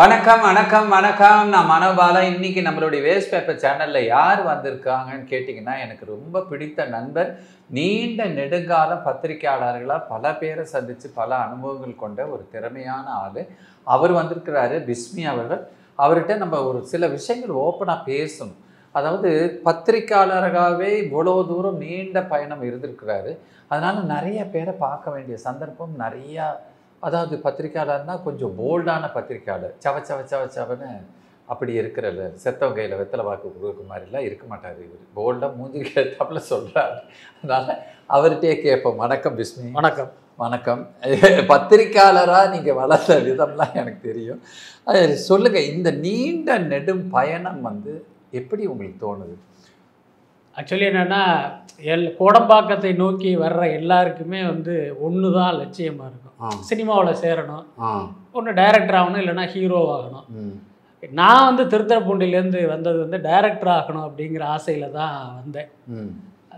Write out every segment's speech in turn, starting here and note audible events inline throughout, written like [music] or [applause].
வணக்கம் வணக்கம் வணக்கம். நான் மனோபாலா. இன்னைக்கு நம்மளுடைய வேஸ்ட் பேப்பர் சேனல்ல யார் வந்திருக்காங்கன்னு கேட்டிங்கன்னா எனக்கு ரொம்ப பிடித்த நண்பர் நீண்ட நெடுங்காலம் பத்திரிகையாளர்களாக பல பேரை சந்தித்து பல அனுபவங்கள் கொண்ட ஒரு திறமையான ஆள். அவர் வந்திருக்கிறாரு பிஸ்மி அவர்கள். அவர்கிட்ட நம்ம ஒரு சில விஷயங்கள் ஓப்பனாக பேசணும் அதாவது பத்திரிக்கையாளராகவே இவ்வளோ தூரம் நீண்ட பயணம் இருந்திருக்கிறாரு. அதனால் நிறைய பேரை பார்க்க வேண்டிய சந்தர்ப்பம் நிறையா அதாவது பத்திரிக்கையாளர்னா கொஞ்சம் போல்டான பத்திரிக்கையாளர். சவ சவ சவ சவன்னு அப்படி இருக்கிறல்ல செத்தவங்க கையில் வெத்தலை வாக்கு கொடுக்க மாதிரிலாம் இருக்க மாட்டார் இவர். போல்டாக மூஞ்சி கேட்டாப்புல சொல்கிறாரு அதனால் அவர்கிட்டயே கேட்போம். வணக்கம் பிஸ்மி. வணக்கம். வணக்கம். [laughs] பத்திரிக்கையாளராக நீங்கள் வளர்ந்த விதம்லாம் எனக்கு தெரியும். அது சொல்லுங்க இந்த நீண்ட நெடும் பயணம் வந்து எப்படி உங்களுக்கு தோணுது? ஆக்சுவலி என்னென்னா எல் கோடம்பாக்கத்தை நோக்கி வர்ற எல்லாருக்குமே வந்து ஒன்று தான் லட்சியமாக இருக்கும். சினிமாவில் சேரணும். ஒன்று டைரக்டர் ஆகணும் இல்லைன்னா ஹீரோ ஆகணும். நான் வந்து திருத்துறைப்பூண்டிலேருந்து வந்தது வந்து டைரக்டர் ஆகணும் அப்படிங்கிற ஆசையில் தான் வந்தேன்.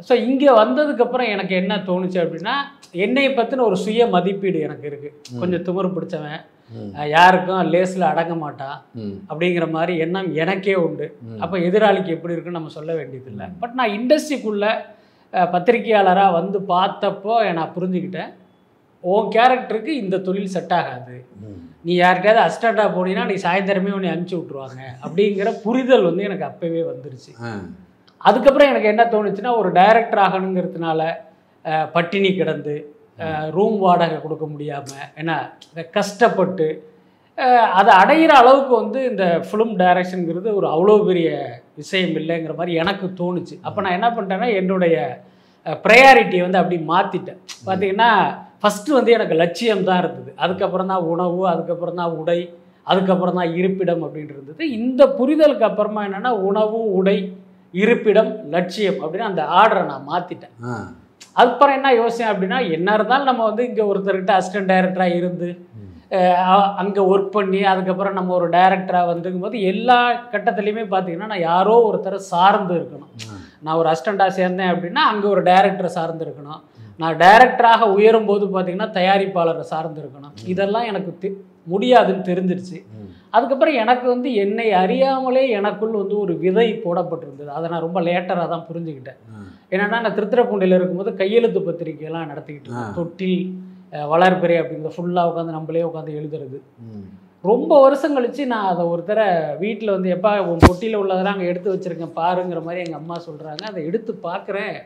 ஸோ இங்கே வந்ததுக்கப்புறம் எனக்கு என்ன தோணுச்சு அப்படின்னா என்னை பற்றின ஒரு சுய மதிப்பீடு எனக்கு இருக்குது கொஞ்சம் திமிரு பிடிச்சவன். யாருக்கும் லேஸில் அடங்க மாட்டான். அப்படிங்கிற மாதிரி எண்ணம் எனக்கே உண்டு. அப்போ எதிராளிக்கு எப்படி இருக்குன்னு நம்ம சொல்ல வேண்டியதில்லை. பட் நான் இண்டஸ்ட்ரிக்குள்ளே பத்திரிகையாளராக வந்து பார்த்தப்போ நான் புரிஞ்சுக்கிட்டேன். உன் கேரக்டருக்கு இந்த தொழில் செட் ஆகாது. நீ யார்கிட்டயாவது அசிஸ்டண்ட்டாக போனீங்கன்னா நீ சாயந்தரமே உன்னை அனுப்பிச்சி விட்ருவாங்க அப்படிங்கிற புரிதல் வந்து எனக்கு அப்போவே வந்துருச்சு. அதுக்கப்புறம் எனக்கு என்ன தோணுச்சுன்னா ஒரு டைரக்டர் ஆகணுங்கிறதுனால பட்டினி கிடந்து ரூம் வாடகை கொடுக்க முடியாமல் என்ன கஷ்டப்பட்டு அதை அடையிற அளவுக்கு வந்து இந்த ஃபிலிம் டைரக்ஷனுங்கிறது ஒரு அவ்வளோ பெரிய விஷயம் இல்லைங்கிற மாதிரி எனக்கு தோணுச்சு. அப்போ நான் என்ன பண்ணிட்டேன்னா என்னுடைய ப்ரையாரிட்டியை வந்து அப்படி மாற்றிட்டேன் பார்த்தீங்கன்னா ஃபஸ்ட்டு வந்து எனக்கு லட்சியம் தான் இருந்தது. அதுக்கப்புறம் தான் உணவு அதுக்கப்புறம் தான் உடை அதுக்கப்புறம் தான் இருப்பிடம் அப்படின்னு இருந்தது. இந்த புரிதலுக்கு அப்புறமா என்னென்னா உணவு உடை இருப்பிடம் லட்சியம் அப்படின்னு அந்த ஆர்டரை நான் மாற்றிட்டேன் அதுக்கப்புறம் என்ன யோசிச்சேன் அப்படின்னா என்ன இருந்தாலும் நம்ம வந்து இங்கே ஒருத்தர்கிட்ட அசிஸ்டன்ட் டைரக்டராக இருந்து அங்கே ஒர்க் பண்ணி அதுக்கப்புறம் நம்ம ஒரு டைரக்டராக வந்துக்கும் போது எல்லா கட்டத்துலையுமே பார்த்தீங்கன்னா நான் யாரோ ஒருத்தரை சார்ந்து இருக்கணும். நான் ஒரு அசிஸ்டண்ட்டாக சேர்ந்தேன் அப்படின்னா அங்கே ஒரு டைரக்டரை சார்ந்து இருக்கணும். நான் டைரக்டராக உயரும் போது பார்த்தீங்கன்னா தயாரிப்பாளரை சார்ந்து இருக்கணும் இதெல்லாம் எனக்கு முடியாதுன்னு தெரிஞ்சிருச்சு. அதுக்கப்புறம் எனக்கு வந்து என்னை அறியாமலே எனக்குள் வந்து ஒரு விதை போடப்பட்டிருந்தது. அதை நான் ரொம்ப லேட்டராக தான் புரிஞ்சுக்கிட்டேன். என்னன்னா நான் திருத்துறைப்பூண்டியில் இருக்கும்போது கையெழுத்து பத்திரிக்கையெல்லாம் நடத்திக்கிட்டு இருந்தேன். தொட்டில் வளர்பிறை அப்படிங்கிற ஃபுல்லாக உட்காந்து நம்மளே உட்காந்து எழுதுறது. ரொம்ப வருஷம் கழிச்சு நான் அதை ஒரு தடவை வீட்டில் வந்து எப்பா உன் பொட்டியில் உள்ளதெல்லாம் அங்கே எடுத்து வச்சிருக்கேன் பாருங்கிற மாதிரி எங்கள் அம்மா சொல்கிறாங்க அதை எடுத்து பார்க்குறேன்.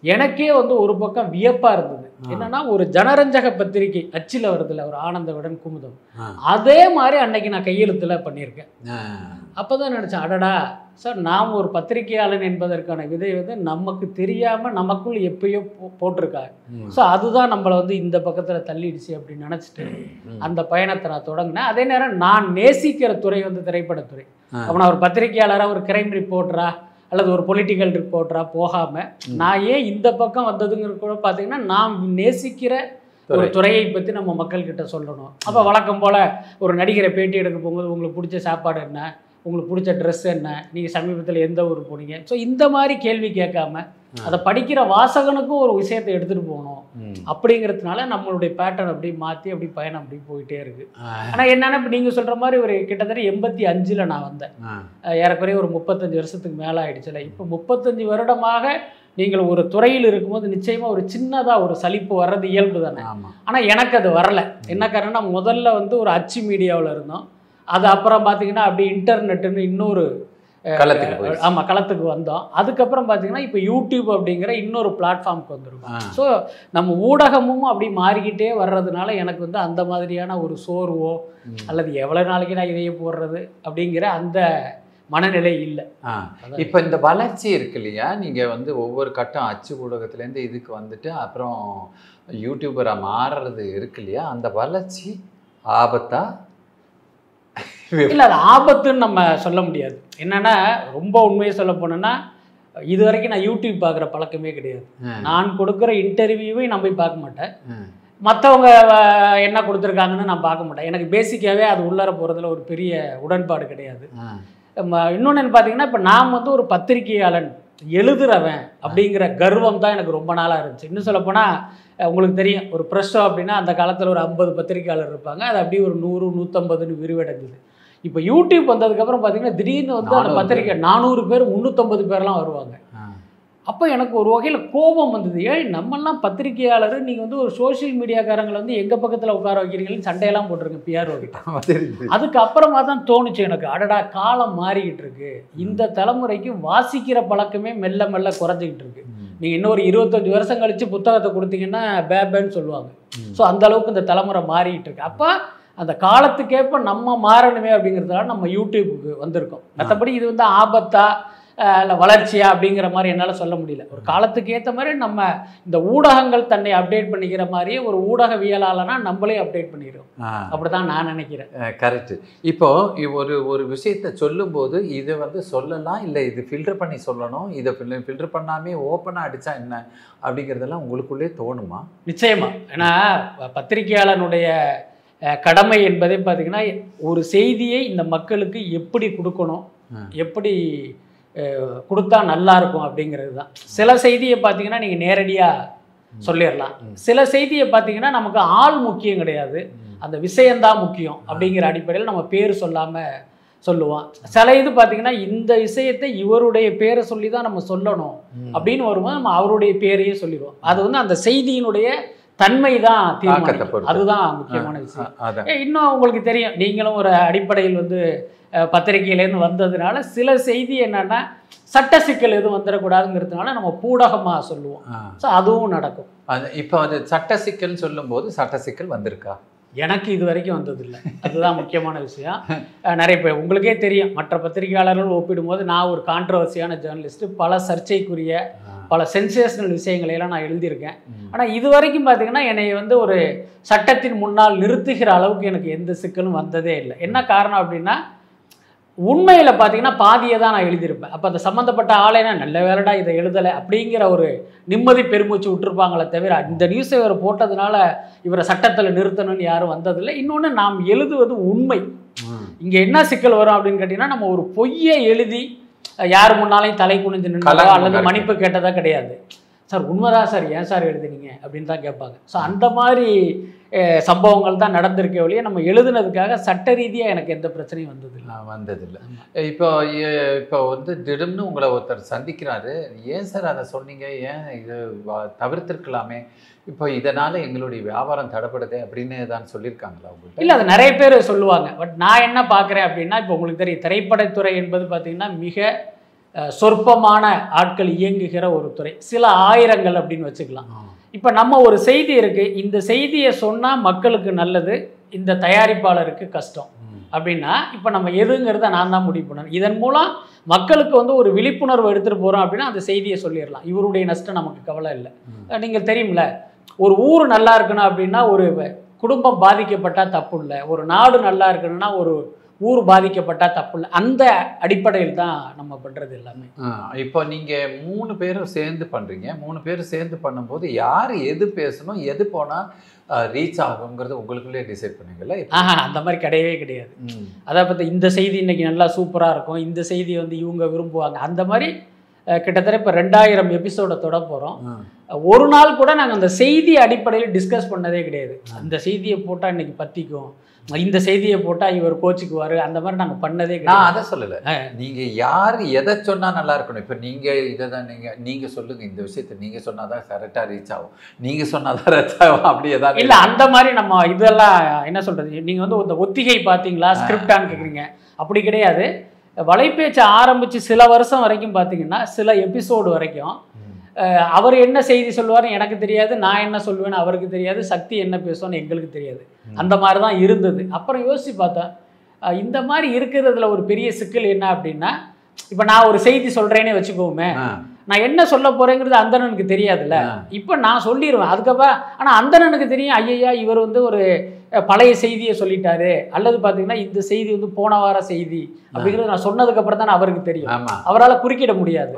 எனக்கே வந்து ஒரு பக்கம் வியப்பாக இருந்தது. என்னன்னா ஒரு ஜனரஞ்சக பத்திரிகை அச்சில் வருதுல்ல ஒரு ஆனந்த விடன் குமுதம் அதே மாதிரி அன்னைக்கு நான் கையெழுத்தில் பண்ணியிருக்கேன். ஆ. அப்போ தான் நினச்சேன் அடடா சார் நாம் ஒரு பத்திரிகையாளன் என்பதற்கான விதை வந்து நமக்கு தெரியாமல் நமக்குள் எப்பயோ போ- போட்டிருக்காங்க. ஸோ அதுதான் நம்மளை வந்து இந்த பக்கத்தில் தள்ளிடுச்சு அப்படின்னு நினச்சிட்டு. அந்த பயணத்தை நான் தொடங்கினேன். அதே நேரம் நான் நேசிக்கிற துறை வந்து திரைப்படத்துறை. நான் ஒரு பத்திரிகையாளராக ஒரு கிரைம் ரிப்போர்ட்டரா அல்லது ஒரு பொலிட்டிக்கல் ரிப்போர்ட்டரா போகாமல் நான் ஏன் இந்த பக்கம் வந்ததுங்கிற கூட பார்த்தீங்கன்னா நான் நேசிக்கிற ஒரு துறை. துறையை பற்றி நம்ம மக்கள்கிட்ட சொல்லணும். அப்போ வழக்கம் போல் ஒரு நடிகரை பேட்டி எடுக்க போகும்போது உங்களுக்கு பிடிச்ச சாப்பாடு என்ன? உங்களுக்கு பிடிச்ச ட்ரெஸ் என்ன? நீங்கள் சமீபத்தில் எந்த ஊர் போனீங்க? ஸோ இந்த மாதிரி கேள்வி கேட்காம அதை படிக்கிற வாசகனுக்கும் ஒரு விஷயத்தை எடுத்துகிட்டு போகணும். அப்படிங்கிறதுனால நம்மளுடைய பேட்டர்ன் அப்படி மாற்றி அப்படி பயணம் அப்படி போயிட்டே இருக்கு. ஆனால் என்னென்னா இப்போ நீங்கள் சொல்கிற மாதிரி ஒரு கிட்டத்தட்ட எண்பத்தி அஞ்சில் நான் வந்தேன். ஏறக்குறைய ஒரு முப்பத்தஞ்சு வருஷத்துக்கு மேலே ஆயிடுச்சுல. இப்போ முப்பத்தஞ்சு வருடமாக நீங்கள் ஒரு துறையில் இருக்கும்போது நிச்சயமாக ஒரு சின்னதாக ஒரு சலிப்பு வர்றது இயல்பு தானே. ஆனால் எனக்கு அது வரல. என்ன காரணம்னா முதல்ல வந்து ஒரு அச்சு மீடியாவில் இருந்தோம். அது அப்புறம் பார்த்தீங்கன்னா அப்படி இன்டர்நெட்டுன்னு இன்னொரு களத்துக்கு. ஆமாம் களத்துக்கு வந்தோம் அதுக்கப்புறம் பார்த்தீங்கன்னா இப்போ யூடியூப் அப்படிங்கிற இன்னொரு பிளாட்ஃபார்முக்கு வந்திருக்கோம். ஸோ நம்ம ஊடகமும் அப்படி மாறிக்கிட்டே வர்றதுனால எனக்கு வந்து அந்த மாதிரியான ஒரு சோர்வோ. அல்லது எவ்வளோ நாளைக்கு நான் இதையே போடுறது அப்படிங்கிற அந்த மனநிலை இல்லை இப்போ இந்த வளர்ச்சி இருக்கு இல்லையா நீங்கள் வந்து ஒவ்வொரு கட்டம் அச்சு ஊடகத்துலேருந்து இதுக்கு வந்துட்டு அப்புறம் யூடியூபராக மாறுறது இருக்கு இல்லையா அந்த வளர்ச்சி ஆபத்தா இல்லை அது ஆபத்துன்னு நம்ம சொல்ல முடியாது. என்னன்னா ரொம்ப உண்மையை சொல்ல போனோன்னா இது வரைக்கும் நான் யூடியூப் பார்க்குற பழக்கமே கிடையாது. நான் கொடுக்குற இன்டர்வியூவை நான் போய் பார்க்க மாட்டேன். மற்றவங்க என்ன கொடுத்துருக்காங்கன்னு நான் பார்க்க மாட்டேன். எனக்கு பேசிக்காகவே அது உள்ளர போகிறதுல ஒரு பெரிய உடன்பாடு கிடையாது. இன்னொன்று பார்த்தீங்கன்னா இப்போ நான் வந்து ஒரு பத்திரிகையாளன் எழுதுறவன் அப்படிங்கிற கர்வம் தான் எனக்கு ரொம்ப நாளாக இருந்துச்சு. இன்னும் சொல்லப்போனால் உங்களுக்கு தெரியும் ஒரு ப்ரெஸ்ஸோ அப்படின்னா அந்த காலத்தில் ஒரு ஐம்பது பத்திரிகையாளர் இருப்பாங்க. அது அப்படியே ஒரு நூறு நூற்றம்பதுன்னு விரிவடைஞ்சது இப்போ யூடியூப் வந்ததுக்கப்புறம் பார்த்தீங்கன்னா திடீர்னு வந்து அந்த 400 பத்திரிக்கை நானூறு பேர் முந்நூற்றம்பது பேர்லாம் வருவாங்க. அப்போ எனக்கு ஒரு வகையில் கோபம் வந்தது. ஏய் நம்மெல்லாம் பத்திரிகையாளர் நீங்கள் வந்து ஒரு சோஷியல் மீடியாக்காரங்களை வந்து எங்கள் பக்கத்தில் உட்கார வைக்கிறீங்கன்னு சண்டையெல்லாம் போட்டிருங்க பிஆர்ஓ கிட்ட. தெரியுது. அதுக்கு அப்புறமா தான் தோணுச்சு எனக்கு. அடடா காலம் மாறிக்கிட்டு இருக்கு. இந்த தலைமுறைக்கு வாசிக்கிற பழக்கமே மெல்ல மெல்ல குறைஞ்சிக்கிட்டு இருக்கு. நீங்கள் இன்னொரு இருபத்தஞ்சு வருஷம் கழிச்சு புத்தகத்தை கொடுத்தீங்கன்னா பேபேன்னு சொல்லுவாங்க. ஸோ அந்த அளவுக்கு இந்த தலைமுறை மாறிக்கிட்டு இருக்கு. அப்போ அந்த காலத்துக்கேற்ப நம்ம மாறணுமே அப்படிங்கிறதுனால நம்ம யூடியூப்புக்கு வந்திருக்கோம். மற்றபடி இது வந்து ஆபத்தா இல்லை வளர்ச்சியா அப்படிங்கிற மாதிரி என்னால் சொல்ல முடியல. ஒரு காலத்துக்கு ஏற்ற மாதிரி நம்ம இந்த ஊடகங்கள் தன்னை அப்டேட் பண்ணிக்கிற மாதிரியே ஒரு ஊடகவியலாளனா நம்மளே அப்டேட் பண்ணிக்கிறோம். ஆ. அப்படிதான் நான் நினைக்கிறேன். கரெக்ட் இப்போ ஒரு ஒரு விஷயத்த சொல்லும்போது இதை வந்து சொல்லலாம் இல்லை இது ஃபில்டர் பண்ணி சொல்லணும் இதை ஃபில்டர் பண்ணாமே ஓப்பனாக அடிச்சா என்ன அப்படிங்கிறதெல்லாம் உங்களுக்குள்ளே தோணுமா? நிச்சயமா. ஏன்னா பத்திரிகையாளனுடைய கடமை என்பதே பார்த்தீங்கன்னா ஒரு செய்தியை இந்த மக்களுக்கு எப்படி கொடுக்கணும். எப்படி கொடுத்தா நல்லா இருக்கும் அப்படிங்கிறது தான். சில செய்தியை பார்த்தீங்கன்னா நீங்கள் நேரடியாக சொல்லிடலாம். சில செய்தியை பார்த்தீங்கன்னா நமக்கு ஆள் முக்கியம் கிடையாது. அந்த விஷயம்தான் முக்கியம் அப்படிங்கிற அடிப்படையில் நம்ம பேர் சொல்லாமல் சொல்லுவோம். சில இது பார்த்தீங்கன்னா இந்த விஷயத்தை இவருடைய பேரை சொல்லி தான் நம்ம சொல்லணும். அப்படின்னு வரும்போது நம்ம அவருடைய பேரையே சொல்லிடுவோம். அது வந்து அந்த செய்தியினுடைய தன்மை தான் பொறுத்து. அதுதான் முக்கியமான விஷயம். இன்னும் உங்களுக்கு தெரியும் நீங்களும் ஒரு அடிப்படையில் வந்து பத்திரிகையிலேருந்து வந்ததுனால சில செய்தி என்னன்னா சட்ட சிக்கல் எதுவும் வந்துடக்கூடாதுங்கிறதுனால நம்ம பூடகமாக சொல்லுவோம். ஸோ அதுவும் நடக்கும். அது இப்போ அது சட்ட சிக்கல்னு சொல்லும்போது சட்ட சிக்கல் வந்திருக்கா? எனக்கு இது வரைக்கும் வந்ததில்லை. அதுதான் முக்கியமான விஷயம். நிறைய பேர் உங்களுக்கே தெரியும் மற்ற பத்திரிகையாளர்கள் ஒப்பிடும்போது நான் ஒரு கான்ட்ரவர்சியான ஜேர்னலிஸ்ட் பல சர்ச்சைக்குரிய பல சென்சேஷனல் விஷயங்களை எல்லாம் நான் எழுதியிருக்கேன். ஆனால் இது வரைக்கும் பார்த்தீங்கன்னா என்னை வந்து ஒரு சட்டத்தின் முன்னால் நிறுத்துகிற அளவுக்கு எனக்கு எந்த சிக்கலும் வந்ததே இல்லை. என்ன காரணம் அப்படின்னா உண்மையில் பார்த்தீங்கன்னா பாதியை தான் நான் எழுதியிருப்பேன். அப்போ அந்த சம்மந்தப்பட்ட ஆளைனா நல்ல வேலைடா இதை எழுதலை அப்படிங்கிற ஒரு நிம்மதி பெருமூச்சு விட்டுருப்பாங்களே தவிர இந்த நியூஸை இவர் போட்டதுனால இவரை சட்டத்தில் நிறுத்தணும்னு யாரும் வந்ததில்லை. இன்னொன்று நாம் எழுதுவது உண்மை. இங்கே என்ன சிக்கல் வரும் அப்படின்னு கேட்டிங்கன்னா நம்ம ஒரு பொய்யை எழுதி யார் முன்னாலையும் தலை குனிஞ்சு நின்றதோ அல்லது. மன்னிப்பு கேட்டதா கிடையாது சார் உண்மைதான் சார்? ஏன் சார் எழுதுனீங்க? அப்படின்னு தான் கேட்பாங்க. ஸோ அந்த மாதிரி சம்பவங்கள் தான் நடந்திருக்கே ஒழிய நம்ம எழுதுனதுக்காக சட்ட ரீதியாக எனக்கு எந்த பிரச்சனையும் வந்ததில்லை. நான் வந்ததில்லை. இப்போ இப்போ வந்து திடம்னு உங்களை ஒருத்தர் சந்திக்கிறாரு. ஏன் சார் அதை சொன்னீங்க? ஏன் இது தவிர்த்திருக்கலாமே? இப்போ இதனால எங்களுடைய வியாபாரம் தடைப்படுதே அப்படின்னு தான் சொல்லியிருக்காங்களா உங்கள்கிட்ட இல்லை அது நிறைய பேர் சொல்லுவாங்க. பட் நான் என்ன பார்க்குறேன் அப்படின்னா இப்போ உங்களுக்கு தெரியும் திரைப்படத்துறை என்பது பார்த்திங்கன்னா மிக சொற்பமான ஆட்கள் இயங்குகிற ஒரு துறை. சில ஆயிரங்கள் அப்படின்னு வச்சுக்கலாம். இப்போ நம்ம ஒரு செய்தி இருக்குது இந்த செய்தியை சொன்னால் மக்களுக்கு நல்லது இந்த தயாரிப்பாளருக்கு கஷ்டம். அப்படின்னா இப்போ நம்ம எதுங்கிறத நான் தான் முடிவு பண்ணணும். இதன் மூலம் மக்களுக்கு வந்து ஒரு விழிப்புணர்வு எடுத்துகிட்டு போகிறோம் அப்படின்னா அந்த செய்தியை சொல்லிடலாம். இவருடைய நஷ்டம் நமக்கு கவலை இல்லை. நீங்கள் தெரியும்ல ஒரு ஊர் நல்லா இருக்கணும் அப்படின்னா ஒரு குடும்பம் பாதிக்கப்பட்டால் தப்பு இல்லை. ஒரு நாடு நல்லா இருக்கணும்னா ஒரு ஊர் பாதிக்கப்பட்டால் தப்பு இல்லை. அந்த அடிப்படையில் தான் நம்ம பண்ணுறது எல்லாமே. இப்போ நீங்க மூணு பேரும் சேர்ந்து பண்றீங்க. மூணு பேரும் சேர்ந்து பண்ணும்போது யார் எது பேசணும் எது போனா ரீச் ஆகுங்கிறது உங்களுக்குள்ளே டிசைட் பண்ணுவீங்கல்ல? இப்போ? ஆஹா அந்த மாதிரி கிடையவே கிடையாது. அதை பற்றி இந்த செய்தி இன்னைக்கு நல்லா சூப்பராக இருக்கும். இந்த செய்தி வந்து இவங்க விரும்புவாங்க. அந்த மாதிரி கிட்டத்தட்ட இப்போ ரெண்டாயிரம் எபிசோட தொட போகிறோம். ஒரு நாள் கூட நாங்கள் அந்த செய்தி அடிப்படையில் டிஸ்கஸ் பண்ணதே கிடையாது. அந்த செய்தியை போட்டால் இன்னைக்கு பத்திக்கும். இந்த செய்தியை போட்டால் இவர் கோச்சுக்குவார். அந்த மாதிரி நாங்கள் பண்ணதே நான் அதை சொல்லல. ஆ. நீங்க யார் எதை சொன்னா நல்லா இருக்கணும்? இப்போ நீங்க இதை தான் நீங்க நீங்க சொல்லுங்க இந்த விஷயத்தை. நீங்க சொன்னாதான் கரெக்டா ரீச் ஆகும். நீங்க சொன்னாதான் ரீச் ஆகும். அப்படி ஏதாவது இல்லை அந்த மாதிரி நம்ம இதெல்லாம் என்ன சொல்கிறது நீங்கள் வந்து இந்த ஒத்திகை பார்த்தீங்களா? ஸ்கிரிப்டான்னு கேட்குறீங்க அப்படி கிடையாது. வலைபேச்சு ஆரம்பித்து சில வருஷம் வரைக்கும் பார்த்தீங்கன்னா சில எபிசோடு வரைக்கும் அவர் என்ன செய்தி சொல்லுவார்னு எனக்கு தெரியாது நான் என்ன சொல்லுவேன்னு அவருக்கு தெரியாது சக்தி என்ன பேசுவான்னு எங்களுக்கு தெரியாது. அந்த மாதிரி தான் இருந்தது அப்புறம் யோசிச்சு பார்த்தேன் அஹ், இந்த மாதிரி இருக்கிறதுல ஒரு பெரிய சிக்கல் என்ன அப்படின்னா இப்போ நான் ஒரு செய்தி சொல்கிறேனே வச்சுக்கோமே. நான் என்ன சொல்ல போகிறேங்கிறது அந்தணனுக்கு தெரியாதுல்ல. இப்போ நான் சொல்லிடுவேன் அதுக்கப்புறம் ஆனால் அந்தணனுக்கு தெரியும் ஐயையா இவர் வந்து ஒரு பழைய செய்தியை சொல்லிட்டாரு. அல்லது பார்த்தீங்கன்னா இந்த செய்தி வந்து போன வார செய்தி அப்படிங்கிறது நான் சொன்னதுக்கப்புறம் தான் அவருக்கு தெரியும். அவரால் குறுக்கிட முடியாது.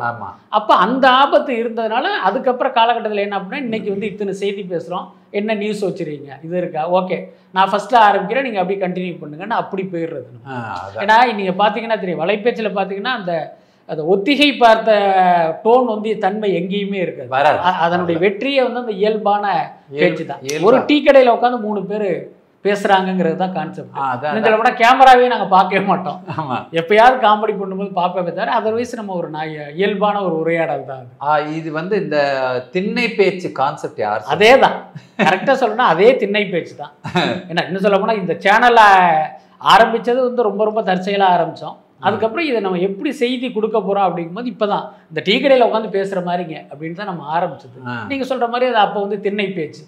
அப்போ அந்த ஆபத்து இருந்ததுனால அதுக்கப்புறம் காலகட்டத்தில் என்ன அப்படின்னா இன்னைக்கு வந்து இத்தனை செய்தி பேசுகிறோம் என்ன நியூஸ் வச்சுருக்கீங்க? இது இருக்கா? ஓகே நான் ஃபஸ்ட்டில் ஆரம்பிக்கிறேன். நீங்கள் அப்படியே கண்டினியூ பண்ணுங்கன்னு அப்படி போயிடுறது. ஏன்னா நீங்கள் பார்த்தீங்கன்னா தெரியும். வலைபேச்சில் பார்த்தீங்கன்னா அந்த அந்த ஒத்திகை பார்த்த டோன் வந்து தன்மை எங்கேயுமே இருக்காது. அதனுடைய வெற்றியை வந்து அந்த இயல்பான இயல்பு- பேச்சு தான். ஒரு டீ கடையில் உட்காந்து மூணு பேர் பேசுறாங்கங்கிறது தான் கான்செப்ட் அதான் கூட கேமராவே நாங்க பார்க்கவே மாட்டோம். ஆமா. எப்பயாவது காமெடி பண்ணும்போது பார்ப்பே தவிர அதர்வைஸ் நம்ம ஒரு நாய் இயல்பான ஒரு உரையாடல் தான் இது வந்து இந்த திண்ணை பேச்சு கான்செப்ட் யார்? அதே தான் கரெக்டாக சொல்லணும்னா அதே திண்ணை பேச்சு தான். [laughs] ஏன்னா இன்னும் சொல்ல போனால் இந்த சேனலை ஆரம்பிச்சது வந்து ரொம்ப ரொம்ப தற்செயலாக ஆரம்பித்தோம் அதுக்கப்புறம் இதை நம்ம எப்படி செய்தி கொடுக்க போகிறோம் அப்படிங்கும்போது இப்போ தான் இந்த டீ கடையில் உட்காந்து பேசுகிற மாதிரிங்க அப்படின்னு தான் நம்ம ஆரம்பிச்சது. நீங்கள் சொல்கிற மாதிரி அது அப்போ வந்து திண்ணை பேச்சு.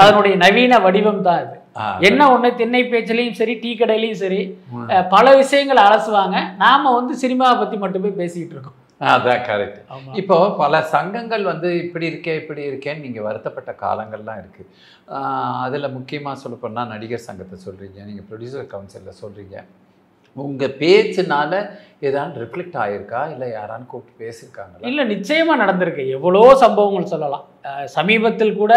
அதனுடைய நவீன வடிவம் தான் அது. ஆ, என்ன ஒன்று திண்ணை பேச்சுலையும் சரி டீ கடையிலையும் சரி பல விஷயங்கள் அலசுவாங்க. நாம வந்து சினிமாவை பற்றி மட்டுமே பேசிக்கிட்டு இருக்கோம். அதான் கரெக்ட் இப்போ பல சங்கங்கள் வந்து இப்படி இருக்கே இப்படி இருக்கேன்னு நீங்கள் வருத்தப்பட்ட காலங்கள்லாம் இருக்குது அதில் முக்கியமாக சொல்ல போனால் நடிகர் சங்கத்தை சொல்கிறீங்க நீங்கள் ப்ரொடியூசர் கவுன்சிலில் சொல்கிறீங்க உங்கள் பேச்சுனால ஏதாவது ரிஃப்ளெக்ட் ஆயிருக்கா? இல்லை யாரான்னு கூப்பிட்டு பேசியிருக்காங்களா? இல்லை நிச்சயமாக நடந்திருக்கு. எவ்வளோ சம்பவங்கள் சொல்லலாம். சமீபத்தில் கூட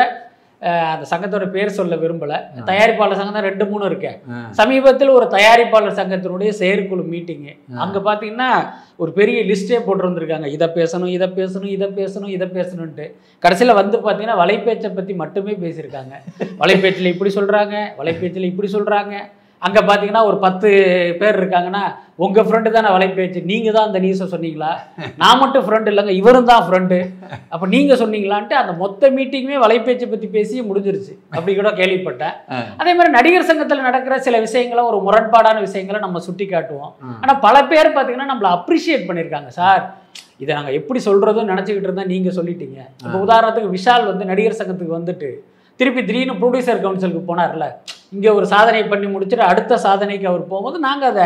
அந்த சங்கத்தோட பேர் சொல்ல விரும்பலை. தயாரிப்பாளர் சங்கம் தான் ரெண்டு மூணு இருக்கேன். சமீபத்தில் ஒரு தயாரிப்பாளர் சங்கத்தினுடைய செயற்குழு மீட்டிங்கு. அங்கே பார்த்தீங்கன்னா ஒரு பெரிய லிஸ்ட்டே போட்டு வந்திருக்காங்க இதை பேசணும் இதை பேசணும் இதை பேசணும் இதை பேசணுன்ட்டு கடைசியில் வந்து பார்த்தீங்கன்னா வலைப்பேச்சை பற்றி மட்டுமே பேசியிருக்காங்க. வலைப்பேச்சில் இப்படி சொல்கிறாங்க வலைப்பேச்சில் இப்படி சொல்கிறாங்க அங்கே பார்த்தீங்கன்னா ஒரு பத்து பேர் இருக்காங்கன்னா உங்கள் ஃப்ரெண்டு தானே வலைப்பேச்சு நீங்கள் தான் அந்த நியூஸை சொன்னீங்களா? நான் மட்டும் ஃப்ரெண்டு இல்லைங்க இவரும் தான் ஃப்ரெண்டு அப்போ நீங்கள் சொன்னீங்களான்ட்டு அந்த மொத்த மீட்டிங்குமே வலைப்பேச்சை பற்றி பேசி முடிஞ்சிருச்சு. அப்படி கூட கேள்விப்பட்டேன். அதே மாதிரி நடிகர் சங்கத்தில் நடக்கிற சில விஷயங்களை ஒரு முரண்பாடான விஷயங்களை நம்ம சுட்டி காட்டுவோம். ஆனால் பல பேர் பார்த்தீங்கன்னா நம்மளை அப்ரிஷியேட் பண்ணியிருக்காங்க சார். இதை நாங்கள் எப்படி சொல்கிறதும் நினச்சிக்கிட்டு இருந்தால் நீங்கள் சொல்லிட்டீங்க. இப்போ உதாரணத்துக்கு விஷால் வந்து நடிகர் சங்கத்துக்கு வந்துட்டு திருப்பி திடீர்னு ப்ரொடியூசர் கவுன்சிலுக்கு போனார்ல. இங்கே ஒரு சாதனை பண்ணி முடிச்சுட்டு அடுத்த சாதனைக்கு அவர் போகும்போது நாங்கள் அதை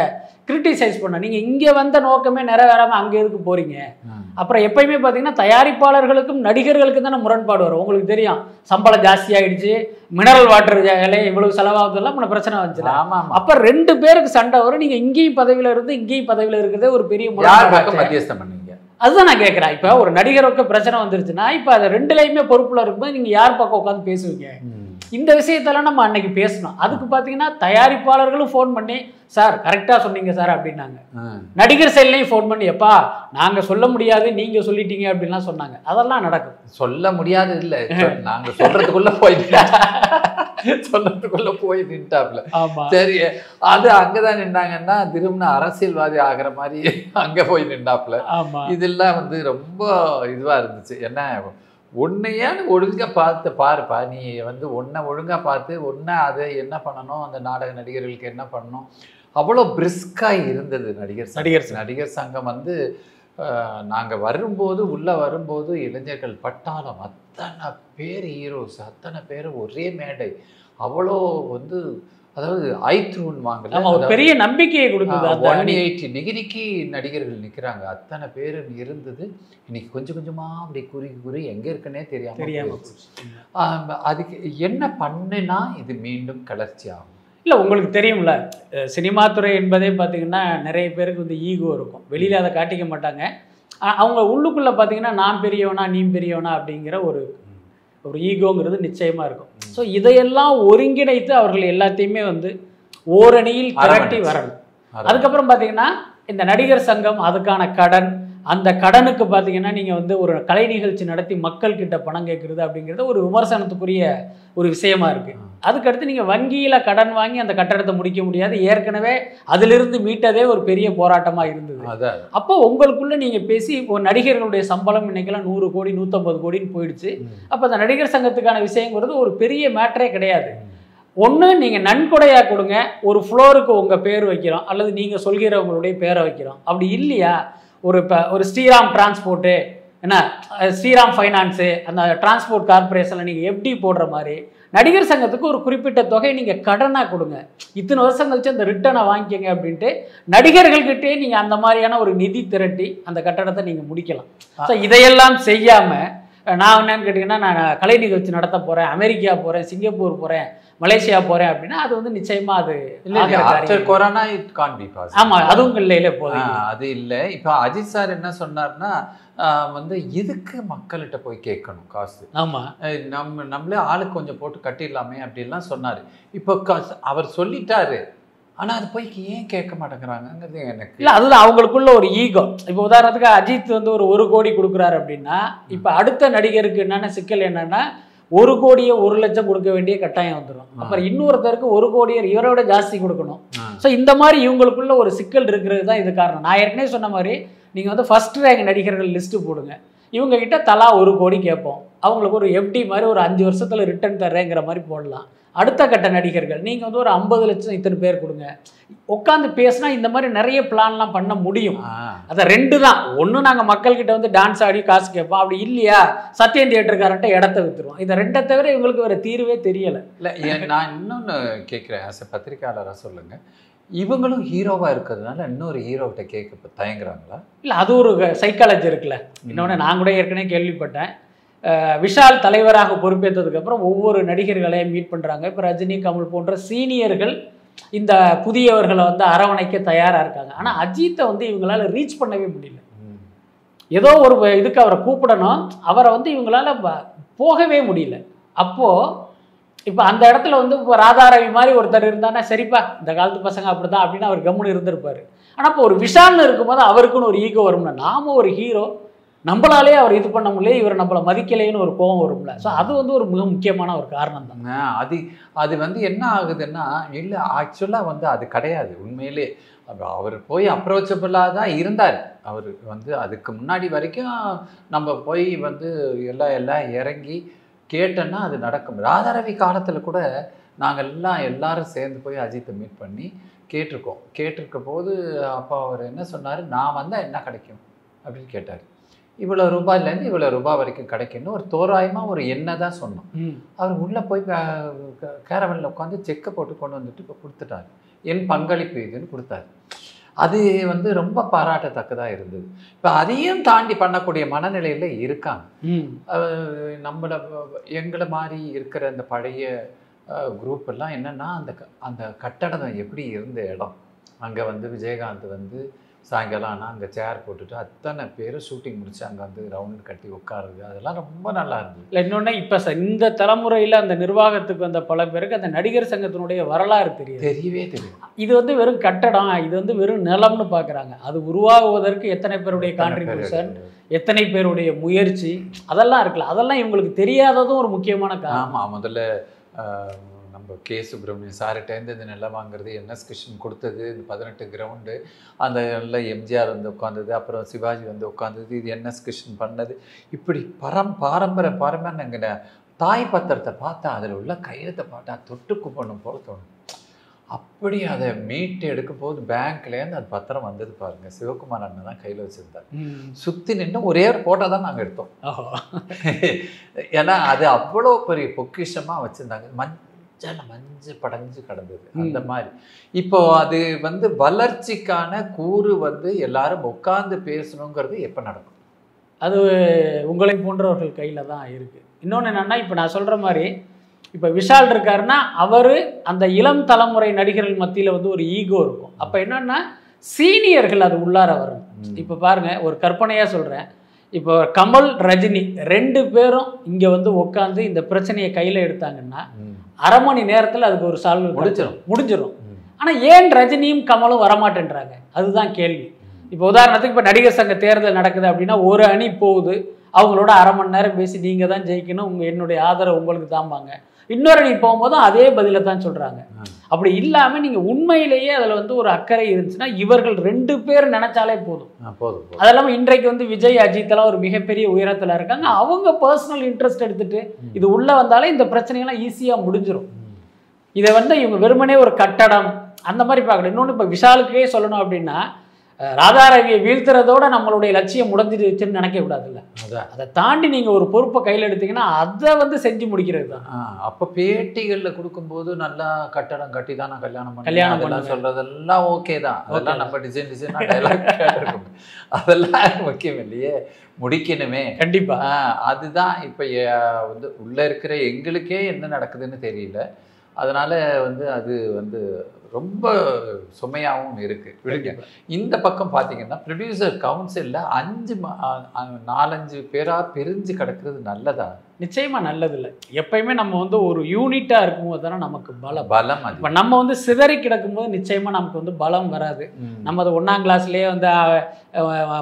கிரிட்டிசைஸ் பண்ணோம். நீங்கள் இங்கே வந்த நோக்கமே நிறைவேறாமல் அங்கே எதுக்கு போகிறீங்க. அப்புறம் எப்பயுமே பார்த்தீங்கன்னா தயாரிப்பாளர்களுக்கும் நடிகர்களுக்கும் தானே முரண்பாடு வரும். உங்களுக்கு தெரியும் சம்பளம் ஜாஸ்தி ஆயிடுச்சு மினரல் வாட்டர் இவ்வளவு செலவாகுதெல்லாம் முன்ன பிரச்சனை வந்துச்சுல ஆமா ஆமா. அப்ப ரெண்டு பேருக்கு சண்டை வரும். நீங்க இங்கேயும் பதவியில இருந்து இங்கேயும் பதவியில இருக்கிறதே ஒரு பெரிய முரண்பாடு அதுதான் நான் கேட்குறேன் இப்போ ஒரு நடிகருக்கு பிரச்சனை வந்துருச்சுன்னா இப்போ அது ரெண்டுலேயுமே பொறுப்பில் இருக்கும்போது நீங்கள் யார் பக்கம் உட்காந்து பேசுவீங்க? இந்த விஷயத்தெல்லாம் நம்ம அன்னைக்கு பேசணும். அதுக்கு பாத்தீங்கன்னா தயாரிப்பாளர்களும் ஃபோன் பண்ணி சார் கரெக்டா சொன்னீங்க சார் அப்படின்னாங்க. நடிகர் சைட்லையும் ஃபோன் பண்ணி எப்பா நாங்க சொல்ல முடியாது நீங்க சொல்லிட்டீங்க அப்படின்லாம் சொன்னாங்க. அதெல்லாம் நடக்கும். சொல்ல முடியாது இல்ல. சொ- நாங்க சொல்றதுக்குள்ள போய் சொல்றதுக்குள்ள போய் நின்ட்டாப்ல சரி அது அங்கதான் நின்றாங்கன்னா திரும்ப அரசியல்வாதி ஆகிற மாதிரி அங்க போய் நின்றாப்புல ஆமா. இதெல்லாம் வந்து ரொம்ப இதுவா இருந்துச்சு. என்ன உன்னையான்னு ஒழுங்கா பார்த்து பாருப்பா நீ வந்து உன்னை ஒழுங்கா பார்த்து உன்னை அதை என்ன பண்ணணும் அந்த நாடக நடிகர்களுக்கு என்ன பண்ணணும் அவ்வளோ பிரிஸ்கா இருந்தது நடிகர். நடிகர் சங்கம். நடிகர் சங்கம் வந்து அஹ், நாங்க வரும்போது உள்ள வரும்போது இளைஞர்கள் பட்டாளம் அத்தனை பேர் ஹீரோஸ் அத்தனை பேர் ஒரே மேடை அவ்வளோ வந்து அதாவது ஐத்ரூன் வாங்கல. பெரிய நம்பிக்கையை கொடுக்குது ஒன். எயிட்டி டிகிரிக்கு நடிகர்கள் நிக்கிறாங்க. அத்தனை பேர் இருந்தது. இன்னைக்கு கொஞ்சம் கொஞ்சமா அப்படி குறுகி குறுகி எங்க இருக்குன்னே தெரியாம தெரியாம அதுக்கு என்ன பண்ணுனா இது மீண்டும் கிளர்ச்சி ஆகும். இல்லை உங்களுக்கு தெரியும்ல சினிமா துறை என்பதே பார்த்தீங்கன்னா நிறைய பேருக்கு வந்து ஈகோ இருக்கும். வெளியில் அதை காட்டிக்க மாட்டாங்க. அவங்க உள்ளுக்குள்ளே பார்த்தீங்கன்னா நான் பெரியவனா நீ பெரியவனா அப்படிங்கிற ஒரு ஒரு ஈகோங்கிறது நிச்சயமாக இருக்கும் ஸோ இதையெல்லாம் ஒருங்கிணைத்து அவர்கள் எல்லாத்தையுமே வந்து ஓரணியில் திரட்டி. வரணும். அதுக்கப்புறம் பார்த்தீங்கன்னா இந்த நடிகர் சங்கம் அதுக்கான கடன் அந்த கடனுக்கு பார்த்தீங்கன்னா நீங்கள் வந்து ஒரு கலை நிகழ்ச்சி நடத்தி மக்கள் கிட்ட பணம் கேட்குறது அப்படிங்கிறது ஒரு விமர்சனத்துக்குரிய ஒரு விஷயமா இருக்கு. அதுக்கடுத்து நீங்கள் வங்கியில் கடன் வாங்கி அந்த கட்டடத்தை முடிக்க முடியாது. ஏற்கனவே அதிலிருந்து மீட்டதே ஒரு பெரிய போராட்டமாக இருந்தது. அப்போ உங்களுக்குள்ள நீங்கள் பேசி இப்போ நடிகர்களுடைய சம்பளம் இன்னைக்கெல்லாம் நூறு கோடி நூற்றம்பது கோடின்னு போயிடுச்சு. அப்போ அந்த நடிகர் சங்கத்துக்கான விஷயங்கிறது ஒரு பெரிய மேட்டரே கிடையாது. ஒன்று நீங்கள் நன்கொடையாக கொடுங்க. ஒரு ஃப்ளோருக்கு உங்கள் பேர் வைக்கிறோம். அல்லது நீங்கள் சொல்கிறவங்களுடைய பேரை வைக்கிறோம். அப்படி இல்லையா? ஒரு இப்போ ஒரு ஸ்ரீராம் டிரான்ஸ்போர்ட்டு என்ன ஸ்ரீராம் ஃபைனான்ஸு அந்த டிரான்ஸ்போர்ட் கார்பரேஷனில் நீங்கள் எஃப்டி போடுற மாதிரி நடிகர் சங்கத்துக்கு ஒரு குறிப்பிட்ட தொகை நீங்கள் கடனாக கொடுங்க. இத்தனை வருஷம் கழிச்சு அந்த ரிட்டனை வாங்கிக்கங்க அப்படின்ட்டு நடிகர்கள்கிட்டே நீங்கள் அந்த மாதிரியான ஒரு நிதி திரட்டி அந்த கட்டடத்தை நீங்கள் முடிக்கலாம். ஸோ இதையெல்லாம் செய்யாமல் நான் என்னன்னு கேட்டிங்கன்னா நான் கலை நிகழ்ச்சி நடத்த போகிறேன் அமெரிக்கா போகிறேன் சிங்கப்பூர் போகிறேன் மலேசியா போகிறேன் அப்படின்னா அது வந்து நிச்சயமாக அது இல்ல. Corona it can be possible ஆமா அதுவும் இல்லையில போதும் அது இல்லை. இப்போ அஜித் சார் என்ன சொன்னார்னா வந்து எதுக்கு மக்கள்கிட்ட போய் கேட்கணும் காசு? ஆமா. அஹ் நம்ம நம்மளே ஆளுக்கு கொஞ்சம் போட்டு கட்டிடலாமே அப்படிலாம் சொன்னார். இப்போ அவர் சொல்லிட்டாரு. ஆனா அது போய் ஏன் கேட்க மாட்டேங்கிறாங்கங்கிறது எனக்கு இல்ல அதுதான் அவங்களுக்குள்ள ஒரு ஈகோ. இப்போ உதாரணத்துக்கு அஜித் வந்து ஒரு ஒரு கோடி கொடுக்குறாரு அப்படின்னா இப்போ அடுத்த நடிகருக்கு என்னென்ன சிக்கல் என்னன்னா ஒரு கோடியே ஒரு லட்சம் கொடுக்க வேண்டிய கட்டாயம் வந்துடும் அப்புறம் இன்னொருத்தருக்கு ஒரு கோடியை இவரோட ஜாஸ்தி கொடுக்கணும். ஸோ இந்த மாதிரி இவங்களுக்குள்ள ஒரு சிக்கல் இருக்கிறது தான் இது காரணம். நான் ஏற்கனவே சொன்ன மாதிரி நீங்கள் வந்து ஃபர்ஸ்ட் ரேங்க் நடிகர்கள் லிஸ்ட்டு போடுங்க. இவங்க கிட்ட தலா ஒரு கோடி கேட்போம். அவங்களுக்கு ஒரு எஃப்டி மாதிரி ஒரு அஞ்சு வருஷத்தில் ரிட்டர்ன் தர்றேங்கிற மாதிரி போடலாம். அடுத்த கட்ட நடிகர்கள் நீங்கள் வந்து ஒரு ஐம்பது லட்சம் இத்தனை பேர் கொடுங்க. உட்காந்து பேசினா இந்த மாதிரி நிறைய பிளான்லாம் பண்ண முடியும். அதை ரெண்டு தான். ஒன்று நாங்கள் மக்கள்கிட்ட வந்து டான்ஸ் ஆடி காசு கேட்போம். அப்படி இல்லையா? சத்யம் தியேட்டருக்காரன்ட்ட இடத்த வித்துருவோம். இதை ரெண்டை தவிர இவங்களுக்கு வேறு தீர்வே தெரியலை. இல்ல நான் இன்னொன்னு கேட்குறேன். ஆஸ் எ பத்திரிக்கையாளராக சொல்லுங்க. இவங்களும் ஹீரோவா இருக்கிறதுனால இன்னொரு ஹீரோகிட்ட கேட்க தயங்குறாங்களா? இல்லை அது ஒரு சைக்காலஜி இருக்குல்ல. இன்னொன்று நான் கூட ஏற்கனவே கேள்விப்பட்டேன். விஷால் தலைவராக பொறுப்பேற்றதுக்கப்புறம் ஒவ்வொரு நடிகர்களையும் மீட் பண்ணுறாங்க இப்போ ரஜினி கமல் போன்ற சீனியர்கள் இந்த புதியவர்களை வந்து அரவணைக்க தயாராக இருக்காங்க. ஆனால் அஜித்தை வந்து இவங்களால ரீச் பண்ணவே முடியல. ஏதோ ஒரு இதுக்கு அவரை கூப்பிடணும். அவரை வந்து இவங்களால போகவே முடியல. அப்போது இப்போ அந்த இடத்துல வந்து இப்போ ராதாரவி மாதிரி ஒருத்தர் இருந்தானா சரிப்பா இந்த காலத்து பசங்க அப்படிதான் அப்படின்னு அவர் கம்முன்னு இருந்திருப்பார். ஆனால் இப்போ ஒரு விஷால்னு இருக்கும்போது அவருக்குன்னு ஒரு ஈகோ வரும்ல நாம ஒரு ஹீரோ நம்மளாலே அவர் இது பண்ண முடியல இவர் நம்மளை மதிக்கலைன்னு ஒரு கோபம் வரும்ல. ஸோ அது வந்து ஒரு மிக முக்கியமான ஒரு காரணம் தாங்க அது அது வந்து என்ன ஆகுதுன்னா இல்லை ஆக்சுவலாக வந்து அது கிடையாது உண்மையிலே. அவர் போய் அப்ரோச்சபிளாக தான் இருந்தார். அவர் வந்து அதுக்கு முன்னாடி வரைக்கும் நம்ம போய் வந்து எல்லாம் எல்லாம் இறங்கி கேட்டோன்னா அது நடக்கும். ராதாரவி காலத்தில் கூட நாங்கள் எல்லாம் எல்லாரும் சேர்ந்து போய் அஜித்தை மீட் பண்ணி கேட்டிருக்கோம். கேட்டிருக்க போது அப்போ அவர் என்ன சொன்னார்? நான் வந்தால் என்ன கிடைக்கும்? அப்படின்னு கேட்டார். இவ்வளோ ரூபாயிலேருந்து இவ்வளோ ரூபாய் வரைக்கும் கிடைக்கும்னு ஒரு தோராயமாக ஒரு எண்ணெய் தான் சொன்னோம். அவர் உள்ளே போய் கேரவனில் உட்காந்து செக்கை போட்டு கொண்டு வந்துட்டு இப்போ கொடுத்துட்டாரு. என் பங்களிப்பு இதுன்னு கொடுத்தாரு. அது வந்து ரொம்ப பாராட்டத்தக்கதாக இருந்தது. இப்போ அதையும் தாண்டி பண்ணக்கூடிய மனநிலையில் இருக்காங்க. நம்மள எங்களை மாதிரி இருக்கிற அந்த பழைய குரூப் எல்லாம் என்னன்னா அந்த க- அந்த கட்டடம் எப்படி இருந்த இடம். அங்கே வந்து விஜயகாந்த் வந்து சாயங்காலம் ஆனால் அங்கே சேர் போட்டுட்டு அத்தனை பேர் ஷூட்டிங் முடிச்சு அங்கே வந்து ரவுண்ட் கட்டி உட்காருது அதெல்லாம் ரொம்ப நல்லா இருந்தது. இல்லை இன்னொன்று இப்போ இந்த தலைமுறையில் அந்த நிர்வாகத்துக்கு வந்த பல பேருக்கு அந்த நடிகர் சங்கத்தினுடைய வரலாறு தெரியுது. தெரியவே தெரியும் இது வந்து வெறும் கட்டடம் இது வந்து வெறும் நிலம்னு பார்க்குறாங்க அது உருவாகுவதற்கு எத்தனை பேருடைய கான்ட்ரிபியூஷன் எத்தனை பேருடைய முயற்சி அதெல்லாம் இருக்குல்ல அதெல்லாம் இவங்களுக்கு தெரியாததும் ஒரு முக்கியமான காரணம். ஆமாம் முதல்ல நம்ம கே. சுப்பிரமணியம் சார்கிட்டேருந்து இந்த நிலம் வாங்குறது என்எஸ் கிருஷ்ணன் கொடுத்தது இந்த பதினெட்டு கிரவுண்டு அந்த நல்ல எம்ஜிஆர் வந்து உட்காந்தது அப்புறம் சிவாஜி வந்து உட்காந்தது இது என்எஸ் கிருஷ்ணன் பண்ணது. இப்படி பரம் பாரம்பரிய பாரம்பரிய தாய் பத்திரத்தை பார்த்தா அதில் உள்ள கையெழுத்தை பார்த்தா தொட்டு குப்பணும் போல தோணும். அப்படி அதை மீட்டு எடுக்கும் போது பேங்க்லேருந்து அது பத்திரம் வந்தது பாருங்க. சிவகுமார் அண்ணன் தான் கையில் வச்சுருந்தார். சுற்றி நின்று ஒரே ஒரு ஃபோட்டோ தான் நாங்கள் எடுத்தோம். [laughs] ஏன்னா அது அவ்வளோ பெரிய பொக்கிஷமாக வச்சுருந்தாங்க. மஞ்சள் மஞ்சள் படைஞ்சு கிடந்தது. அந்த மாதிரி. இப்போ அது வந்து வளர்ச்சிக்கான கூறு வந்து எல்லாரும் உட்கார்ந்து பேசணுங்கிறது எப்போ நடக்கும்? அது உங்களை போன்றவர்கள் கையில் தான் இருக்குது இன்னொன்று என்னென்னா இப்போ நான் சொல்கிற மாதிரி இப்போ விஷால் இருக்காருன்னா அவர் அந்த இளம் தலைமுறை நடிகர்கள் மத்தியில் வந்து ஒரு ஈகோ இருக்கும். அப்போ என்னன்னா சீனியர்கள் அது உள்ளார வரும் இப்போ பாருங்க ஒரு கற்பனையாக சொல்கிறேன் இப்போ கமல் ரஜினி ரெண்டு பேரும் இங்கே வந்து உட்காந்து இந்த பிரச்சனையை கையில் எடுத்தாங்கன்னா. அரை மணி நேரத்தில் அதுக்கு ஒரு சால்வ் முடிச்சிடும். முடிஞ்சிடும் ம். ஆனால் ஏன் ரஜினியும் கமலும் வரமாட்டேன்றாங்க? அதுதான் கேள்வி. இப்போ உதாரணத்துக்கு இப்போ நடிகர் சங்க தேர்தல் நடக்குது அப்படின்னா ஒரு அணி போகுது. அவங்களோட அரை மணி நேரம் பேசி நீங்கள் தான் ஜெயிக்கணும். உங்கள் என்னுடைய ஆதரவு உங்களுக்கு தாம்பாங்க. இன்னொரு அணி போகும்போதும் அதே பதிலை தான் சொல்கிறாங்க. அப்படி இல்லாமல் நீங்கள் உண்மையிலேயே அதில் வந்து ஒரு அக்கறை இருந்துச்சுன்னா இவர்கள் ரெண்டு பேர் நினைச்சாலே போதும். போதும் அது இல்லாமல் இன்றைக்கு வந்து விஜய் அஜித் எல்லாம் ஒரு மிகப்பெரிய உயரத்தில் இருக்காங்க. அவங்க பர்சனல் இன்ட்ரெஸ்ட் எடுத்துட்டு இது உள்ளே வந்தாலே இந்த பிரச்சனைகள்லாம் ஈஸியாக முடிஞ்சிடும். இதை வந்து இவங்க வெறுமனே ஒரு கட்டடம் அந்த மாதிரி பார்க்கணும் இன்னொன்று இப்போ விஷாலுக்கே சொல்லணும் அப்படின்னா ராதாரவியை வீழ்த்துறதோட நம்மளுடைய லட்சியம் முடிஞ்சிருச்சுன்னு நினைக்க கூடாதுல்ல. அதை தாண்டி நீங்கள் ஒரு பொறுப்பை கையில் எடுத்தீங்கன்னா அதை வந்து செஞ்சு முடிக்கிறது தான். அப்ப பேட்டிகள்ல கொடுக்கும்போது நல்லா கட்டடம் கட்டி தான் நான் கல்யாணம் கல்யாணம் அதெல்லாம் பண்ணுவேன். சொல்றதெல்லாம் ஓகே தான். அதெல்லாம். நம்ம டிசைன் டிசைனா டைலாக் அதெல்லாம் முக்கியம் இல்லையே. முடிக்கணுமே. கண்டிப்பா. ஆ, அதுதான் இப்போ வந்து உள்ள இருக்கிற எங்களுக்கே என்ன நடக்குதுன்னு தெரியல. அதனால வந்து அது வந்து ரொம்ப சுமையாகவும் இருக்கு. விடுங்க இந்த பக்கம் பார்த்தீங்கன்னா ப்ரொடியூசர் கவுன்சிலில் அஞ்சு நாலஞ்சு பேரா பிரிஞ்சு கிடக்கிறது நல்லதா? நிச்சயமா நல்லது இல்லை எப்பயுமே நம்ம வந்து ஒரு யூனிட்டா இருக்கும்போது தானே நமக்கு பலம். பலம் இப்போ நம்ம வந்து சிதறி கிடக்கும்போது நிச்சயமா நமக்கு வந்து பலம் வராது. நம்ம அது ஒன்றாம் கிளாஸ்லேயே வந்து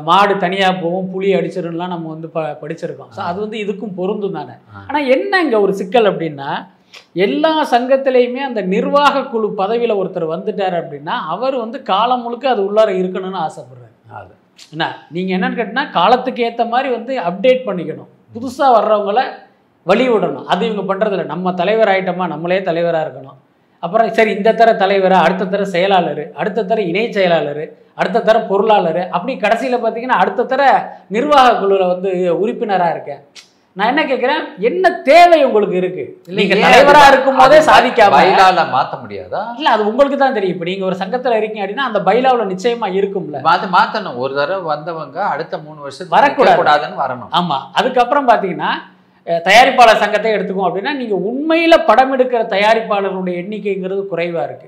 மாடு தனியாக போகும் புலி அடிச்சிரும்லாம் நம்ம வந்து ப படிச்சிருக்கோம். ஸோ அது வந்து இதுக்கும் பொருந்தும் தானே. ஆனால் என்ன இங்கே ஒரு சிக்கல் அப்படின்னா எல்லா சங்கத்திலையுமே அந்த நிர்வாக குழு பதவியில் ஒருத்தர் வந்துட்டார் அப்படின்னா அவர் வந்து காலம் முழுக்க அது உள்ளார இருக்கணும்னு ஆசைப்படுறாரு. அது. என்ன? நீங்கள் என்னன்னு கேட்டினா காலத்துக்கு ஏற்ற மாதிரி வந்து அப்டேட் பண்ணிக்கணும். புதுசாக வர்றவங்கள வழி விடணும் அது இவங்க பண்ணுறதில்ல நம்ம தலைவர் ஆயிட்டோமா நம்மளே தலைவராக இருக்கணும். அப்புறம் சரி இந்த தர தலைவரா அடுத்த தர செயலாளர் அடுத்த தர இணை செயலாளர் அடுத்த தர பொருளாளர் அப்படி கடைசியில் பார்த்தீங்கன்னா அடுத்த தர நிர்வாக குழுவில் வந்து உறுப்பினராக இருக்கேன். நான் என்ன கேட்குறேன் என்ன தேவை உங்களுக்கு இருக்கு? நீங்க தலைவரா இருக்கும் போதே சாதிக்காம பைலால மாத்த முடியாதா? இல்ல அது உங்களுக்கு தான் தெரியும். இப்போ நீங்க ஒரு சங்கத்துல இருக்கீங்க அப்படின்னா அந்த பைலாவுல நிச்சயமா இருக்கும்ல. அது மாத்தணும். ஒரு தடவை வந்தவங்க அடுத்த மூணு வருஷத்துக்கு வரக்கூடாது. கூடாதுன்னு வரணும். ஆமா. அதுக்கப்புறம் பாத்தீங்கன்னா தயாரிப்பாளர் சங்கத்தை எடுத்துக்கோம் அப்படின்னா நீங்க உண்மையில படம் எடுக்கிற தயாரிப்பாளர்களுடைய எண்ணிக்கைங்கிறது குறைவா இருக்கு.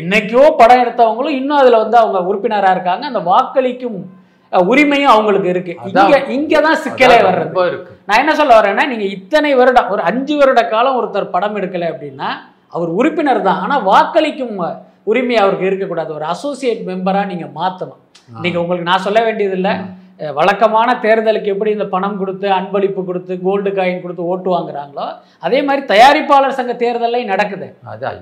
என்னைக்கோ படம் எடுத்தவங்களும் இன்னும் அதுல வந்து அவங்க உறுப்பினரா இருக்காங்க. அந்த வாக்களிக்கும் உரிமையும் அவங்களுக்கு இருக்கு. இங்க இங்க தான் சிக்கலே வர்றது. இருக்கு. நான் என்ன சொல்ல வரேன்னா நீங்க இத்தனை வருடம் ஒரு அஞ்சு வருட காலம் ஒருத்தர் படம் எடுக்கல அப்படின்னா அவர் உறுப்பினர் தான். ஆனா வாக்களிக்கும் உரிமை அவருக்கு இருக்கக்கூடாது. ஒரு அசோசியேட் மெம்பரா நீங்க மாத்தணும். இன்னைக்கு உங்களுக்கு நான் சொல்ல வேண்டியதில்லை. வழக்கமான தேர்தலுக்கு எப்படி இந்த பணம் கொடுத்து அன்பளிப்பு கொடுத்து கோல்டு காயின் கொடுத்து ஓட்டு வாங்குறாங்களோ அதே மாதிரி தயாரிப்பாளர் சங்க தேர்தலையும் நடக்குது.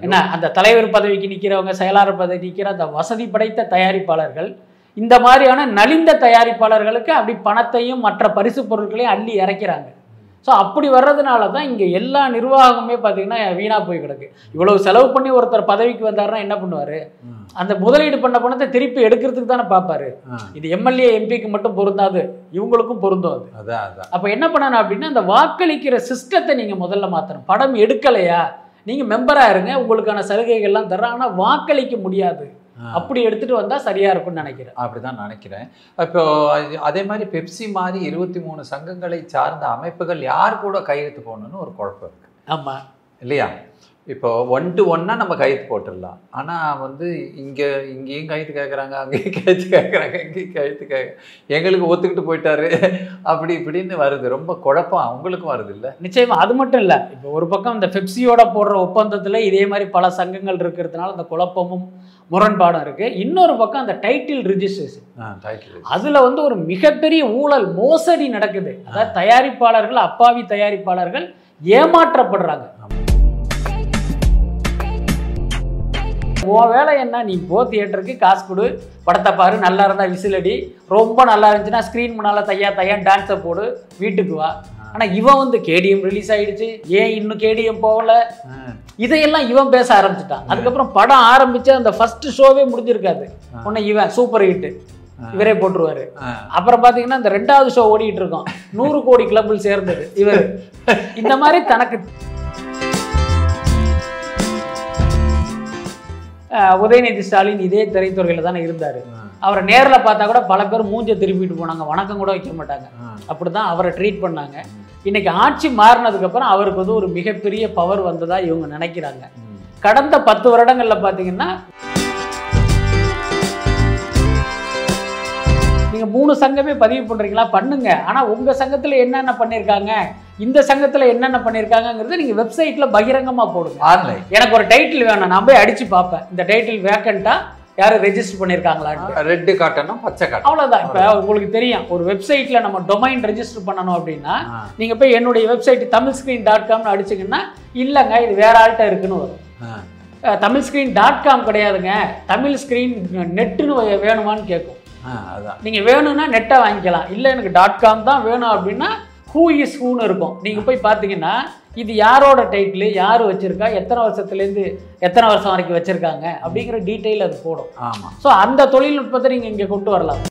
என்ன அந்த தலைவர் பதவிக்கு நிற்கிறவங்க செயலாளர் பதவி நிற்கிற அந்த வசதி படைத்த தயாரிப்பாளர்கள் இந்த மாதிரியான நலிந்த தயாரிப்பாளர்களுக்கு அப்படி பணத்தையும் மற்ற பரிசு பொருட்களையும் அள்ளி இறக்கிறாங்க. ஸோ அப்படி வர்றதுனால தான் இங்கே எல்லா நிர்வாகமே பார்த்தீங்கன்னா வீணாக போய் கிடக்கு. இவ்வளவு செலவு பண்ணி ஒருத்தர் பதவிக்கு வந்தாருன்னா என்ன பண்ணுவார். அந்த முதலீடு பண்ண பணத்தை திருப்பி எடுக்கிறதுக்கு தானே பார்ப்பாரு. இது எம்எல்ஏ எம்பிக்கு மட்டும் பொருந்தாது இவங்களுக்கும் பொருந்தும் அது. அதான் அதான் அப்போ என்ன பண்ணணும் அப்படின்னா அந்த வாக்களிக்கிற சிஸ்டத்தை நீங்கள் முதல்ல மாற்றணும் படம் எடுக்கலையா? நீங்கள் மெம்பராக இருங்க உங்களுக்கான சலுகைகள்லாம் தர்றோம் ஆனால் வாக்களிக்க முடியாது. அப்படி எடுத்துட்டு வந்தால் சரியாக இருக்கும்னு நினைக்கிறேன். அப்படிதான் நினைக்கிறேன். இப்போ அது- மாதிரி பெப்சி மாதிரி இருபத்தி மூணு சங்கங்களை சார்ந்த அமைப்புகள் யார் கூட கையெழுத்து போடணும்னு ஒரு குழப்பம் இருக்கு. ஆமாம் இல்லையா? இப்போ ஒன் டு ஒன்னா நம்ம கையெழுத்து போட்டுடலாம். ஆனா வந்து இங்க இங்கேயும் கையெழுத்து கேட்குறாங்க அங்கேயும் கையெழுத்து கேட்குறாங்க இங்கேயும் கையெழுத்து கேட்க எங்களுக்கு ஒத்துக்கிட்டு போயிட்டாரு. அப்படி இப்படின்னு வருது. ரொம்ப குழப்பம் அவங்களுக்கும் வருது இல்ல? நிச்சயமா. அது மட்டும் இல்லை. இப்போ ஒரு பக்கம் இந்த பெப்சியோட போடுற ஒப்பந்தத்தில் இதே மாதிரி பல சங்கங்கள் இருக்கிறதுனால அந்த குழப்பமும் முரண்பாடும் இருக்கு. இன்னொரு பக்கம் அந்த டைட்டில் ரிஜிஸ்ட்ரேஷன் அதுல வந்து ஒரு மிகப்பெரிய ஊழல் மோசடி நடக்குது. அதாவது தயாரிப்பாளர்கள் அப்பாவி தயாரிப்பாளர்கள் ஏமாற்றப்படுறாங்க. உன் வேலை என்ன? நீ போ தியேட்டருக்கு காசு கொடு. படத்தை பாரு. நல்லா இருந்தா விசிலடி. ரொம்ப நல்லா இருந்துச்சுன்னா ஸ்க்ரீன் முன்னால தையா தையா டான்ஸை போடு. வீட்டுக்கு வா. ஆனா இவன் வந்து கேடிஎம் ரிலீஸ் ஆயிடுச்சு. ஏன் இன்னும் கேடிஎம் போகல? இதையெல்லாம் இவன் பேச ஆரம்பிச்சிட்டான். அதுக்கப்புறம் படம் ஆரம்பிச்சு அந்த ஃபர்ஸ்ட் ஷோவே முடிஞ்சிருக்காது. உடனே இவன் சூப்பர் ஹிட் இவரே போட்டுருவாரு. அப்புறம் பாத்தீங்கன்னா இந்த ரெண்டாவது ஷோ ஓடிட்டு இருக்கோம். நூறு கோடி கிளப்பில் சேர்ந்தது இவர். இந்த மாதிரி தனக்கு உதயநிதி ஸ்டாலின் இதே திரைத்துறையில தானே இருந்தாரு. அவரை நேர்ல பார்த்தா கூட பல பேர் மூஞ்ச திருப்பிட்டு போனாங்க. வணக்கம் கூட வைக்க மாட்டாங்க. அப்படிதான் அவரை ட்ரீட் பண்ணாங்க. இன்னைக்கு ஆட்சி மாறினதுக்கு அப்புறம் அவருக்கு வந்து ஒரு மிகப்பெரிய பவர் வந்ததா இவங்க நினைக்கிறாங்க. கடந்த பத்து வருடங்கள்ல பாத்தீங்கன்னா நீங்க மூணு சங்கமே பதிவு பண்றீங்களா? பண்ணுங்க. ஆனா உங்க சங்கத்துல என்னென்ன பண்ணிருக்காங்க? இந்த சங்கத்துல என்னென்ன பண்ணிருக்காங்கங்கிறத நீங்க வெப்சைட்ல பகிரங்கமா போடுங்க. ஆன்லைன் எனக்கு ஒரு டைட்டில் வேணும். நான் போய் அடிச்சு பார்ப்பேன். இந்த டைட்டில் வேக்கண்டா யாரும் ரெஜிஸ்டர் பண்ணிருக்காங்களான்னு ரெட்டு காட்டணும் பச்சை காட்டணும். அவ்வளவுதான். இப்ப உங்களுக்கு தெரியும். ஒரு வெப்சைட்ல நம்ம டொமைன் ரெஜிஸ்டர் பண்ணணும் அப்படின்னா ஆ. நீங்க போய் என்னுடைய வெப்சைட் தமிழ் ஸ்கிரீன் டாட் காம்னு அடிச்சீங்கன்னா இல்லைங்க இது வேற ஆள்கிட்ட இருக்குன்னு வரும். தமிழ் ஸ்கிரீன் டாட் காம் கிடையாதுங்க. தமிழ் ஸ்கிரீன் நெட்டுன்னு வேணுமான்னு கேட்கும். நீங்கள் வேணும்னா நெட்டை வாங்கிக்கலாம். இல்லை எனக்கு டாட் காம் தான் வேணும் அப்படின்னா ஹூ இஸ் ஹூன்னு இருக்கும். நீங்கள் போய் பார்த்தீங்கன்னா இது யாரோட டைட்டில் யார் வச்சுருக்கா எத்தனை வருஷத்துலேருந்து எத்தனை வருஷம் வரைக்கும் வச்சுருக்காங்க அப்படிங்கிற டீட்டெயில் அது போடும். ஆமா. ஸோ அந்த தொழில்நுட்பத்தை நீங்கள் இங்கே கொண்டு வரலாம்.